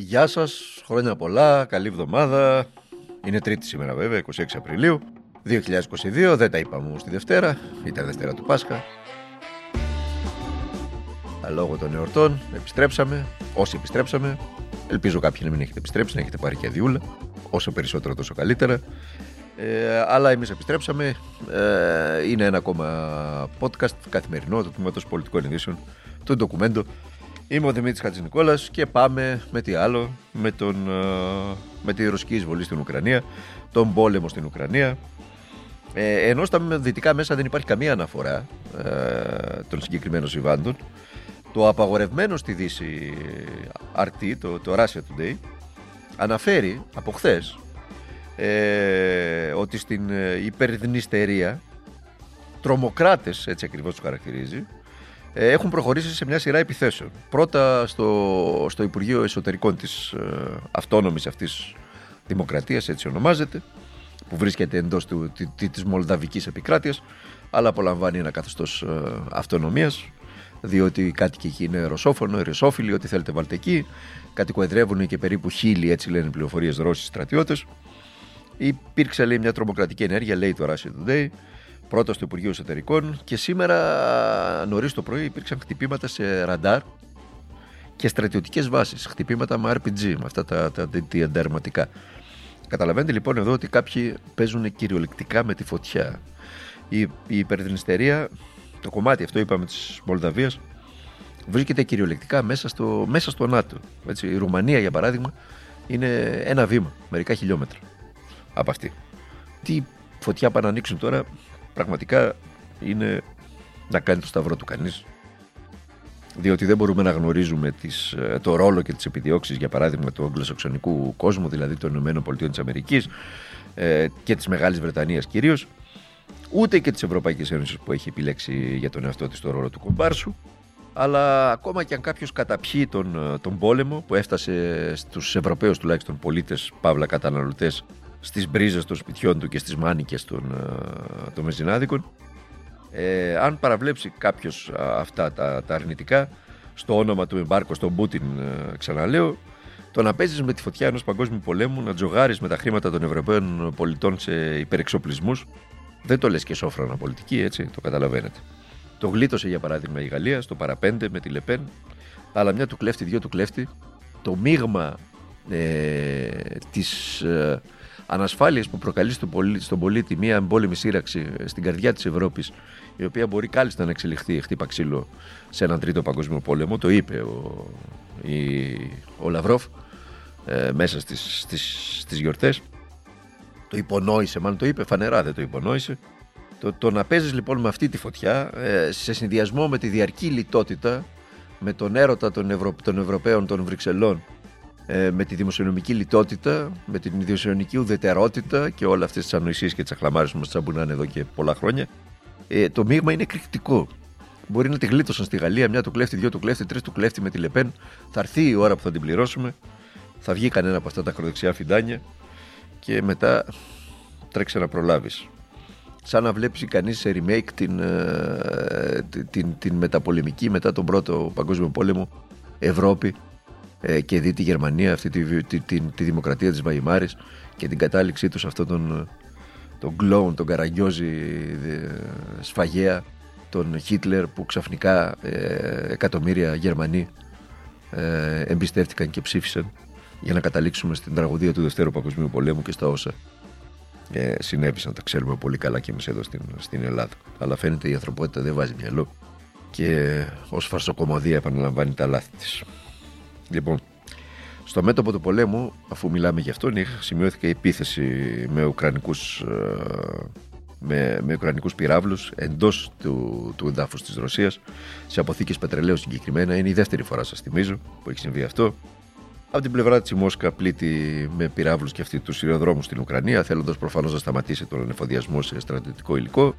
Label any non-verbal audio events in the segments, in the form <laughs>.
Γεια σας, χρόνια πολλά, καλή εβδομάδα. Είναι τρίτη σήμερα βέβαια, 26 Απριλίου 2022, δεν τα είπαμε όμως τη Δευτέρα, ήταν Δευτέρα του Πάσχα. Λόγω των εορτών επιστρέψαμε, όσοι επιστρέψαμε. Ελπίζω κάποιοι να μην έχετε επιστρέψει, να έχετε πάρει και αδειούλα. Όσο περισσότερο τόσο καλύτερα. Ε, αλλά εμείς επιστρέψαμε. Ε, είναι ένα ακόμα podcast καθημερινό του Τμήματος Πολιτικών Ειδήσεων, του ντοκουμέντο Είμαι ο Δημήτρης Χατζηνικόλας και πάμε με τι άλλο, με, τον, ε, με τη ρωσική εισβολή στην Ουκρανία, τον πόλεμο στην Ουκρανία. Ε, ενώ στα δυτικά μέσα δεν υπάρχει καμία αναφορά ε, των συγκεκριμένων συμβάντων, το απαγορευμένο στη Δύση RT, το, το Russia Today, αναφέρει από χθες ε, ότι στην ε, υπερδνηστερία τρομοκράτες, έτσι ακριβώς τους χαρακτηρίζει, ε, έχουν προχωρήσει σε μια σειρά επιθέσεων. Πρώτα στο, στο Υπουργείο Εσωτερικών της ε, αυτόνομης αυτής δημοκρατίας, έτσι ονομάζεται, που βρίσκεται εντός του, τη, της Μολδαβικής επικράτειας, αλλά απολαμβάνει ένα καθεστώς ε, αυτονομίας, διότι οι κάτοικοι εκεί είναι ρωσόφωνο, ρωσόφιλοι, ό,τι θέλετε βάλτε εκεί. Κατοικοεδρεύουν και περίπου χίλιοι, έτσι λένε πληροφορίες Ρώσοι στρατιώτες. Υπήρξε λέει μια τρομοκρατική ενέργεια, λέει το Russia Today, πρώτα στο Υπουργείο Εσωτερικών και σήμερα νωρίς το πρωί υπήρξαν χτυπήματα σε ραντάρ και στρατιωτικές βάσεις. Χτυπήματα με RPG, με αυτά τα, τα, τα, Καταλαβαίνετε λοιπόν εδώ ότι κάποιοι παίζουν κυριολεκτικά με τη φωτιά. Η, η υπερδυνιστερία, το κομμάτι αυτό είπαμε της Μολδαβίας, βρίσκεται κυριολεκτικά μέσα στο, μέσα στο ΝΑΤΟ. Έτσι, η Ρουμανία για παράδειγμα είναι ένα βήμα, μερικά χιλιόμετρα από αυτή. Τι φωτιά πάνε να ανοίξουν τώρα πραγματικά είναι να κάνει το σταυρό του κανείς. Διότι δεν μπορούμε να γνωρίζουμε τις, ε, το ρόλο και τις επιδιώξεις για παράδειγμα του αγγλοσαξονικού κόσμου δηλαδή των Ηνωμένων Πολιτείων της Αμερικής ε, και της Μεγάλης Βρετανίας κυρίως ούτε και της Ευρωπαϊκής Ένωσης που έχει επιλέξει για τον εαυτό της το ρόλο του κομπάρσου αλλά ακόμα και αν κάποιος καταπιεί τον, ε, τον πόλεμο που έφτασε στους Ευρωπαίους τουλάχιστον πολίτες, παύλα καταναλωτές στις μπρίζες των σπιτιών του και στις μάνικες των, ε, των μεζινάδικων. Ε, αν παραβλέψει κάποιος αυτά τα, τα αρνητικά στο όνομα του εμπάρκου στον Πούτιν ε, ξαναλέω το να παίζεις με τη φωτιά ενός παγκόσμιου πολέμου, να τζογάρεις με τα χρήματα των Ευρωπαίων πολιτών σε υπερεξοπλισμούς, δεν το λες και σόφρανα πολιτική, έτσι, το καταλαβαίνετε. Το γλίτωσε για παράδειγμα η Γαλλία στο παραπέντε με τη Λεπέν, αλλά μια του κλέφτη, δύο του κλέφτη. Το μείγμα ε, της ε, ανασφάλειες που προκαλεί στον πολίτη, στον πολίτη μια εμπόλεμη σύραξη στην καρδιά της Ευρώπης, η οποία μπορεί κάλλιστα να εξελιχθεί χτύπα ξύλο σε έναν τρίτο παγκόσμιο πόλεμο. Το είπε ο, η, ο Λαυρόφ ε, μέσα στις, στις, στις γιορτές. Το υπονόησε, μάλλον το είπε φανερά, δεν το υπονόησε. Το, το να παίζεις λοιπόν με αυτή τη φωτιά, ε, σε συνδυασμό με τη διαρκή λιτότητα, με τον έρωτα των, Ευρω... των Ευρωπαίων των Βρυξελών ε, με τη δημοσιονομική λιτότητα, με την δημοσιονομική ουδετερότητα και όλα αυτές τις ανοησίες και τις αχλαμάρες που μας τσαμπουνάνε εδώ και πολλά χρόνια. Ε, το μείγμα είναι εκρηκτικό. Μπορεί να τη γλίτωσαν στη Γαλλία, μια του κλέφτη, δύο του κλέφτη, τρεις του κλέφτη με τη Λεπέν. Θα έρθει η ώρα που θα την πληρώσουμε. Θα βγει κανένα από αυτά τα ακροδεξιά φιντάνια και μετά τρέξει να προλάβεις. Σαν να βλέπεις κανείς σε remake την, ε, την, την, την μεταπολεμική μετά τον πρώτο παγκόσμιο πόλεμο Ευρώπη ε, και δει τη Γερμανία, αυτή τη, τη, τη, τη δημοκρατία της Βαϊμάρης και την κατάληξή τους σε αυτόν τον, τον κλόουν, τον καραγκιόζη σφαγέα, τον Χίτλερ που ξαφνικά ε, εκατομμύρια Γερμανοί ε, εμπιστεύτηκαν και ψήφισαν για να καταλήξουμε στην τραγωδία του Δευτέρου Παγκοσμίου Πολέμου και στα όσα ε, συνέβησαν. Τα ξέρουμε πολύ καλά και εμείς εδώ στην, στην Ελλάδα. Αλλά φαίνεται η ανθρωπότητα δεν βάζει μυαλό και ως φαρσοκομωδία επαναλαμβάνει τα λάθη της. Λοιπόν, στο μέτωπο του πολέμου, αφού μιλάμε για αυτόν, σημειώθηκε επίθεση με ουκρανικούς, ε, με, με ουκρανικούς πυράβλους εντός του, του εδάφους της Ρωσίας σε αποθήκες πετρελαίου συγκεκριμένα. Είναι η δεύτερη φορά σας θυμίζω που έχει συμβεί αυτό. Από την πλευρά της η Μόσκα πλήττει με πυράβλους και αυτή τους σειροδρόμου στην Ουκρανία θέλοντας προφανώς να σταματήσει τον ανεφοδιασμό σε στρατιωτικό υλικό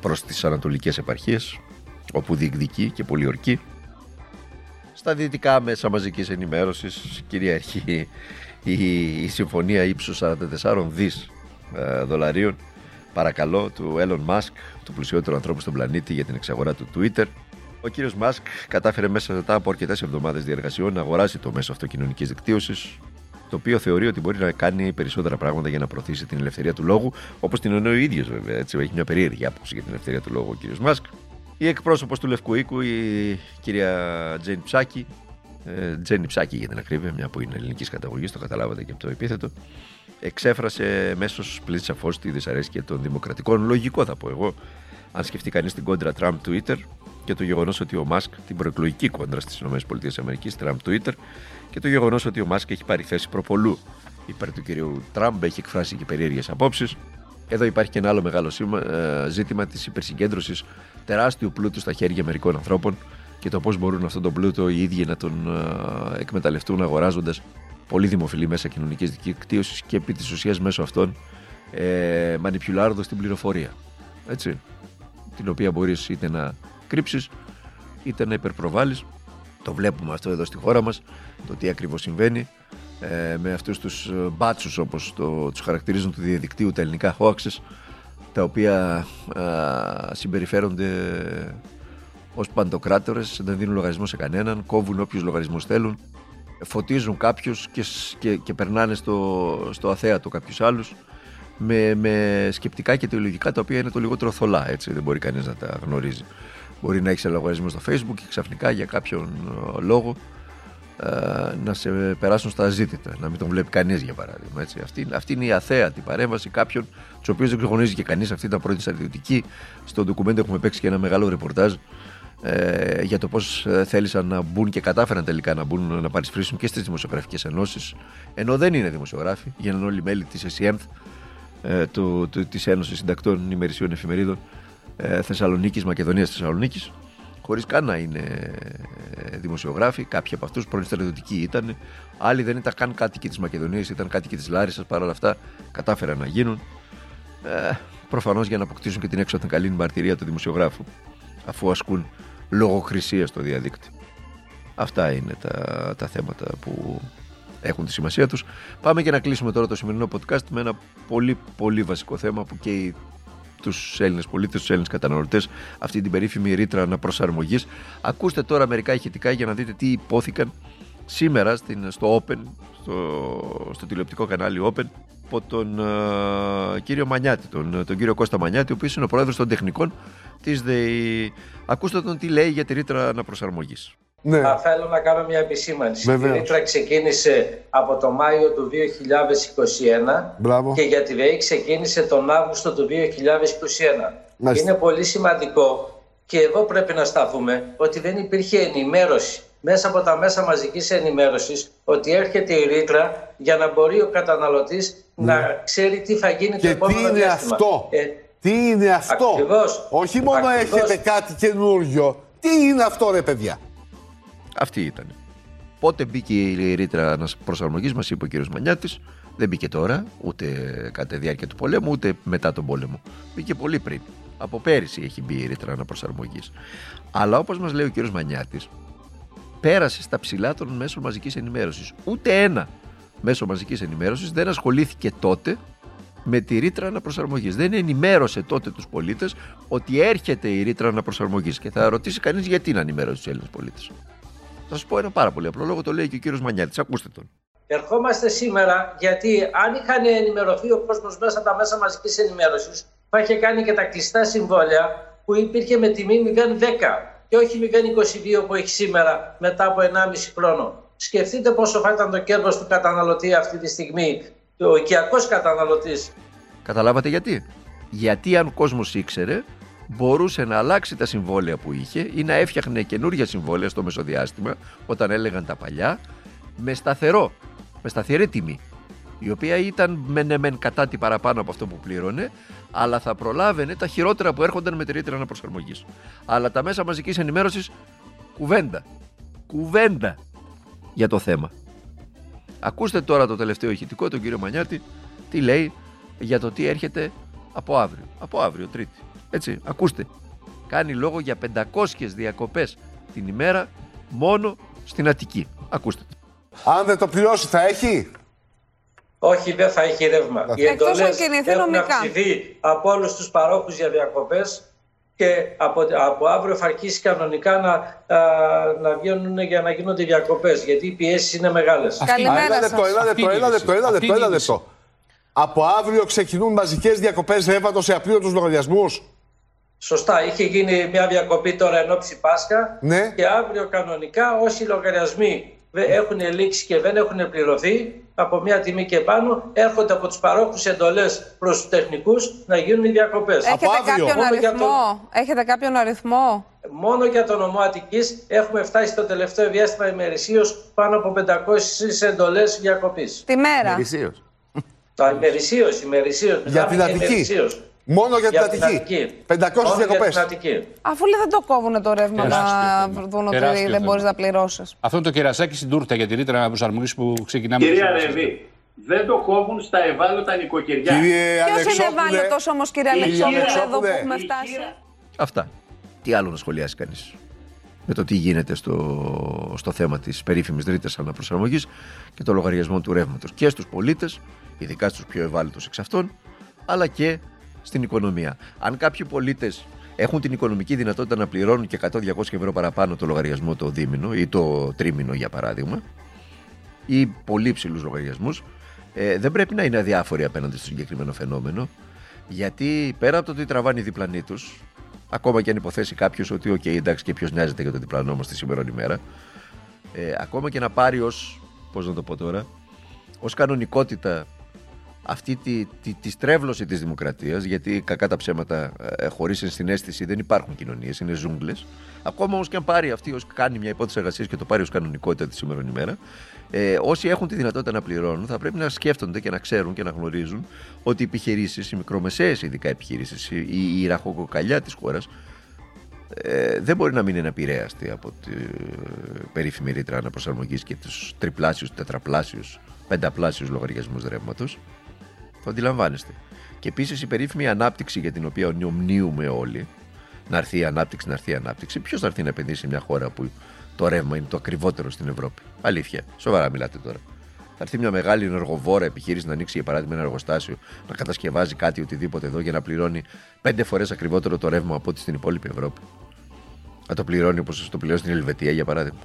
προς τις ανατολικές επαρχίες όπου διεκδικεί και πολιορκεί στα δυτικά μέσα μαζικής ενημέρωσης κυριαρχεί η, η συμφωνία ύψους 44 δις ε, δολαρίων παρακαλώ του Elon Musk, του πλουσιότερου ανθρώπου στον πλανήτη για την εξαγορά του Twitter Ο κύριος Μάσκ κατάφερε μέσα μετά από αρκετές εβδομάδες διεργασιών να αγοράσει το μέσο αυτοκοινωνικής δικτύωσης, το οποίο θεωρεί ότι μπορεί να κάνει περισσότερα πράγματα για να προωθήσει την ελευθερία του λόγου, όπως την εννοεί ο ίδιος βέβαια. Έτσι, έχει μια περίεργη άποψη για την ελευθερία του λόγου ο κύριος Μάσκ. Η εκπρόσωπος του Λευκού Οίκου, η κυρία Τζέιν Ψάκη, ε, Τζένι Ψάκη για την ακρίβεια, μια που είναι ελληνικής καταγωγής, το καταλάβατε και από το επίθετο, εξέφρασε μέσως πλήρη σαφώς τη δυσαρέσκεια των δημοκρατικών. Λογικό θα πω εγώ, αν σκεφτεί κανείς την κόντρα Τραμπ-Twitter και το γεγονός ότι ο Μάσκ, την προεκλογική κόντρα στις ΗΠΑ, Τραμπ-Twitter, και το γεγονός ότι ο Μάσκ έχει πάρει θέση προπολού υπέρ του κυρίου Τραμπ, έχει εκφράσει και περίεργες απόψεις. Εδώ υπάρχει και ένα άλλο μεγάλο ε, ζήτημα της υπερσυγκέντρωσης τεράστιου πλούτου στα χέρια μερικών ανθρώπων και το πώς μπορούν αυτόν τον πλούτο οι ίδιοι να τον ε, εκμεταλλευτούν αγοράζοντας πολύ δημοφιλή μέσα κοινωνικής δικτύωσης και επί της ουσίας μέσω αυτών ε, μανιπιουλάρδο την πληροφορία. Έτσι. Την οποία μπορείς είτε να κρύψεις είτε να υπερπροβάλλεις. Το βλέπουμε αυτό εδώ στη χώρα μας, το τι ακριβώς συμβαίνει ε, με αυτούς τους ε, μπάτσους όπως τους χαρακτηρίζουν του διαδικτύου τα ελληνικά hoaxes τα οποία ε, συμπεριφέρονται ως παντοκράτορες, δεν δίνουν λογαριασμό σε κανέναν, κόβουν όποιους λογαριασμούς θέλουν, φωτίζουν κάποιους και, και, και περνάνε στο, στο αθέατο κάποιους άλλους με, με σκεπτικά και θεολογικά τα οποία είναι το λιγότερο θολά. Έτσι, δεν μπορεί κανείς να τα γνωρίζει. Μπορεί να έχεις ένα λογαριασμό στο Facebook και ξαφνικά για κάποιον ε, λόγο ε, να σε περάσουν στα ζήτητα, να μην τον βλέπει κανείς για παράδειγμα. Έτσι. Αυτή, αυτή είναι η αθέατη παρέμβαση κάποιων, τους οποίους δεν ξεχωρίζει και κανείς. Αυτή ήταν πρώτη στρατιωτική. Στο ντοκουμέντο έχουμε παίξει και ένα μεγάλο ρεπορτάζ ε, για το πώς ε, θέλησαν να μπουν και κατάφεραν τελικά να μπουν να παρισφρήσουν και στις δημοσιογραφικές ενώσεις, ενώ δεν είναι δημοσιογράφοι, γίνανε όλοι μέλη της ΕΣΥΕΜΘ, ε, της Ένωσης Συντακτών Ημερησίων Εφημερίδων ε, Θεσσαλονίκης, Μακεδονία Θεσσαλονίκη, χωρίς καν να είναι ε, δημοσιογράφοι. Κάποιοι από αυτούς πρώην στρατιωτικοί ήταν. Άλλοι δεν ήταν καν κάτοικοι της Μακεδονίας, ήταν κάτοικοι της Λάρισας. Παρ' όλα αυτά κατάφεραν να γίνουν. Ε, Προφανώς για να αποκτήσουν και την έξω την καλή μαρτυρία του δημοσιογράφου, αφού ασκούν λογοκρισία στο διαδίκτυο. Αυτά είναι τα, τα θέματα που έχουν τη σημασία τους. Πάμε και να κλείσουμε τώρα το σημερινό podcast με ένα πολύ πολύ βασικό θέμα που και τους Έλληνες πολίτες, τους Έλληνες καταναλωτές, αυτή την περίφημη ρήτρα αναπροσαρμογής. Ακούστε τώρα μερικά ηχητικά για να δείτε τι υπόθηκαν σήμερα στην, στο Open, στο, στο τηλεοπτικό κανάλι Open, από τον uh, κύριο Μανιάτη, τον, τον κύριο Κώστα Μανιάτη, ο οποίος είναι ο πρόεδρος των τεχνικών της ΔΕΗ. Ακούστε τον τι λέει για τη ρήτρα αναπροσαρμογής. Ναι. Θα θέλω να κάνω μια επισήμανση. Η ρήτρα ξεκίνησε από το Μάιο του 2021 Μπράβο. και για τη ΔΕΗ ξεκίνησε τον Αύγουστο του 2021. Είναι πολύ σημαντικό και εδώ πρέπει να σταθούμε ότι δεν υπήρχε ενημέρωση μέσα από τα μέσα μαζικής ενημέρωσης ότι έρχεται η ρήτρα για να μπορεί ο καταναλωτής ναι. να ξέρει τι θα γίνει και το επόμενο τι είναι αυτό; Ε, τι είναι αυτό; Ακριβώς. Όχι μόνο Ακριβώς. έχετε κάτι καινούριο. Τι είναι αυτό ρε παιδιά; Αυτή ήταν. Πότε μπήκε η ρήτρα προσαρμογής, μας είπε ο κ. Μανιάτης. Δεν μπήκε τώρα, ούτε κατά τη διάρκεια του πολέμου, ούτε μετά τον πόλεμο. Μπήκε πολύ πριν. Από πέρυσι έχει μπει η ρήτρα αναπροσαρμογής. Αλλά όπως μας λέει ο κ. Μανιάτης, πέρασε στα ψηλά των μέσων μαζικής ενημέρωσης. Ούτε ένα μέσο μαζικής ενημέρωσης δεν ασχολήθηκε τότε με τη ρήτρα αναπροσαρμογής. Δεν ενημέρωσε τότε τους πολίτες ότι έρχεται η ρήτρα αναπροσαρμογής. Και θα ρωτήσει κανείς γιατί να ενημέρωσε τους Έλληνες πολίτες. Θα σα πω ένα πάρα πολύ απλό λόγο, το λέει και ο κύριος Μανιάτης. Ακούστε τον. Ερχόμαστε σήμερα γιατί αν είχαν ενημερωθεί ο κόσμος μέσα από τα μέσα μαζικής ενημέρωσης, θα είχε κάνει και τα κλειστά συμβόλαια που υπήρχε με τιμή 0,10 και όχι 0,22 που έχει σήμερα μετά από 1,5 χρόνο. Σκεφτείτε πόσο θα ήταν το κέρδος του καταναλωτή αυτή τη στιγμή, ο οικιακός καταναλωτής. Καταλάβατε γιατί; Γιατί αν ο κόσμος ήξερε μπορούσε να αλλάξει τα συμβόλαια που είχε ή να έφτιαχνε καινούργια συμβόλαια στο μεσοδιάστημα όταν έλεγαν τα παλιά με σταθερό, με σταθερή τιμή η οποία ήταν μεν μεν κατά τη παραπάνω από αυτό που πλήρωνε αλλά θα προλάβαινε τα χειρότερα που έρχονταν με τη ρήτρα αναπροσαρμογής. Αλλά τα μέσα μαζικής ενημέρωσης κουβέντα. Κουβέντα για το θέμα. Ακούστε τώρα το τελευταίο ηχητικό, τον κύριο Μανιάτη, τι λέει για το τι έρχεται από αύριο. Από αύριο, Τρίτη. Έτσι, ακούστε. Κάνει λόγο για 500 διακοπές την ημέρα μόνο στην Αττική. Ακούστε. Αν δεν το πληρώσει θα έχει; Όχι, δεν θα έχει ρεύμα. Οι εντολές έχουν αυξηθεί από όλους τους παρόχους για διακοπές και από, από αύριο θα αρχίσει κανονικά να, να βγαίνουν για να γίνονται διακοπές. Γιατί οι πιέσεις είναι μεγάλες. Καλημέρα. Ένα λεπτό, ένα λεπτό, ένα λεπτό, ένα λεπτό, ένα λεπτό. Από αύριο ξεκινούν μαζικές διακοπές ρεύματος σε απλήρωτους λογαριασμούς. Σωστά, είχε γίνει μια διακοπή τώρα εν ώψη Πάσχα ναι. και αύριο κανονικά όσοι λογαριασμοί έχουν λήξει και δεν έχουν πληρωθεί από μια τιμή και πάνω έρχονται από τους παρόχους εντολές προς τους τεχνικούς να γίνουν οι διακοπές. Έχετε κάποιον αριθμό, έχετε κάποιον αριθμό; Μόνο για το νομό Αττικής έχουμε φτάσει στο τελευταίο διάστημα ημερησίως πάνω από 500 εντολές διακοπής. Τη μέρα. Ημερησίως. Τα ημερησίως, ημερησίως. Για την Αττική. Μόνο για την Αττική. 500 διακοπές. Αφού λέει δεν το κόβουν το ρεύμα να δουν ότι δεν μπορείς να πληρώσεις. Αυτό είναι το κερασάκι στην τούρτα για τη ρήτρα προσαρμογή που ξεκινάμε. Κυρία Ρεβί, δεν το κόβουν στα ευάλωτα νοικοκυριά. Ποιος είναι ευάλωτος όμως, κύριε Αλεξόπουλε, εδώ που έχουμε φτάσει; Αυτά. Τι άλλο να σχολιάσει κανείς με το τι γίνεται στο, στο θέμα της περίφημης ρήτρας αναπροσαρμογής και το λογαριασμό του ρεύματος και στους πολίτες, ειδικά στους πιο ευάλωτους εξ αυτών, αλλά και στην οικονομία. Αν κάποιοι πολίτες έχουν την οικονομική δυνατότητα να πληρώνουν και 100-200 ευρώ παραπάνω το λογαριασμό το δίμηνο ή το τρίμηνο για παράδειγμα, ή πολύ ψηλούς λογαριασμούς, ε, δεν πρέπει να είναι αδιάφοροι απέναντι στο συγκεκριμένο φαινόμενο, γιατί πέρα από το ότι τραβάνει διπλανή τους, ακόμα και αν υποθέσει κάποιος ότι, OK, εντάξει, και ποιος νοιάζεται για το διπλανό μας τη σήμερα ημέρα, ε, ακόμα και να πάρει ως, πώς να το πω τώρα, ως κανονικότητα αυτή τη, τη, τη στρέβλωση της δημοκρατίας γιατί κακά τα ψέματα ε, χωρίς ενσυναίσθηση δεν υπάρχουν κοινωνίες, είναι ζούγκλες. Ακόμα όμως και αν πάρει αυτή ως κάνει μια υπόθεση εργασίας και το πάρει ως κανονικότητα τη σήμερα ημέρα ε, όσοι έχουν τη δυνατότητα να πληρώνουν θα πρέπει να σκέφτονται και να ξέρουν και να γνωρίζουν ότι οι επιχειρήσεις, οι μικρομεσαίες ειδικά επιχειρήσεις η, η ραχοκοκαλιά της χώρας ε, δεν μπορεί να μην είναι επηρέαστη από την περίφημη ρήτρα αναπροσαρμογής και τους τριπλάσιους, τετραπλάσιους, πενταπλάσιους λογαριασμούς ρεύματος το αντιλαμβάνεστε. Και επίσης η περίφημη ανάπτυξη για την οποία ομνίουμε όλοι, να έρθει η ανάπτυξη, να έρθει η ανάπτυξη. Ποιος θα έρθει να επενδύσει σε μια χώρα που το ρεύμα είναι το ακριβότερο στην Ευρώπη; Αλήθεια. Σοβαρά μιλάτε τώρα. Θα έρθει μια μεγάλη ενεργοβόρα επιχείρηση να ανοίξει για παράδειγμα ένα εργοστάσιο, να κατασκευάζει κάτι οτιδήποτε εδώ για να πληρώνει πέντε φορές ακριβότερο το ρεύμα από ό,τι στην υπόλοιπη Ευρώπη. Να το πληρώνει όπως το πληρώνει στην Ελβετία για παράδειγμα.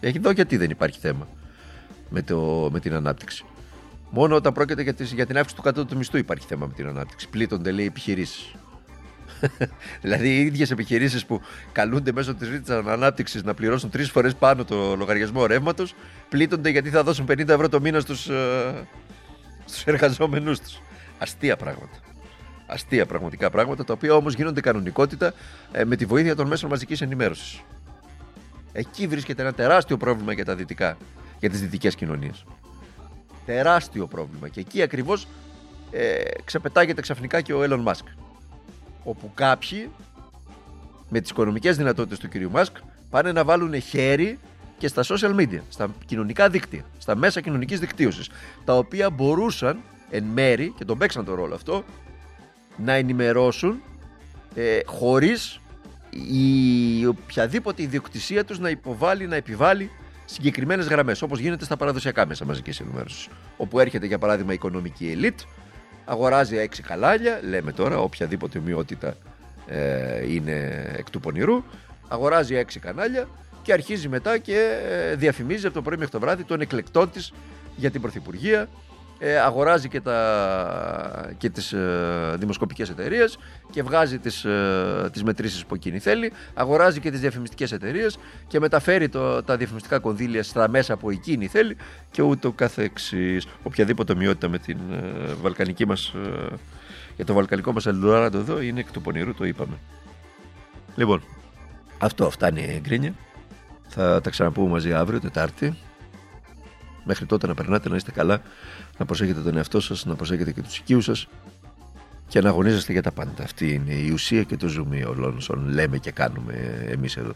Έχει εδώ γιατί δεν υπάρχει θέμα με, το, με την ανάπτυξη; Μόνο όταν πρόκειται για, τις, για την αύξηση του κατώτατου μισθού υπάρχει θέμα με την ανάπτυξη. Πλήττονται, λέει, επιχειρήσεις. <laughs> δηλαδή, οι ίδιες επιχειρήσεις που καλούνται μέσω της ρήτρας ανάπτυξης να πληρώσουν τρεις φορές πάνω το λογαριασμό ρεύματος, πλήττονται γιατί θα δώσουν 50 ευρώ το μήνα στους ε, στους εργαζόμενου τους. Αστεία πράγματα. Αστεία πραγματικά πράγματα, τα οποία όμως γίνονται κανονικότητα ε, με τη βοήθεια των μέσων μαζικής ενημέρωσης. Εκεί βρίσκεται ένα τεράστιο πρόβλημα για τα δυτικά, για τις δυτικές κοινωνίες. Τεράστιο πρόβλημα. Και εκεί ακριβώς ε, ξεπετάγεται ξαφνικά και ο Elon Musk. Όπου κάποιοι με τις οικονομικές δυνατότητες του κυρίου Musk πάνε να βάλουν χέρι και στα social media, στα κοινωνικά δίκτυα, στα μέσα κοινωνικής δικτύωσης, τα οποία μπορούσαν εν μέρη, και τον παίξαν το ρόλο αυτό, να ενημερώσουν ε, χωρίς η οποιαδήποτε ιδιοκτησία τους να υποβάλει, να επιβάλλει συγκεκριμένες γραμμές, όπως γίνεται στα παραδοσιακά μέσα μαζικής ενημέρωσης. Όπου έρχεται για παράδειγμα η οικονομική ελίτ, αγοράζει έξι καλάλια, λέμε τώρα, οποιαδήποτε ομοιότητα ε, είναι εκ του πονηρού, αγοράζει έξι κανάλια και αρχίζει μετά και ε, διαφημίζει από το πρωί μέχρι το βράδυ τον εκλεκτό της για την Πρωθυπουργία ε, αγοράζει και, τα, και τις ε, δημοσκοπικές εταιρείες και βγάζει τις, ε, τις μετρήσεις που εκείνη θέλει, αγοράζει και τις διαφημιστικές εταιρείες και μεταφέρει το, τα διαφημιστικά κονδύλια στα μέσα που εκείνη θέλει και ούτω καθεξής. Οποιαδήποτε ομοιότητα με την ε, βαλκανική μας, ε, για το βαλκανικό μας Ελντοράντο εδώ είναι εκ του πονηρού, το είπαμε. Λοιπόν, αυτό φτάνει η γκρίνια. Θα τα ξαναπούμε μαζί αύριο, Τετάρτη. Μέχρι τότε να περνάτε να είστε καλά, να προσέχετε τον εαυτό σας, να προσέχετε και τους οικείους σας και να αγωνίζεστε για τα πάντα. Αυτή είναι η ουσία και το ζουμί όλων όσων λέμε και κάνουμε εμείς εδώ.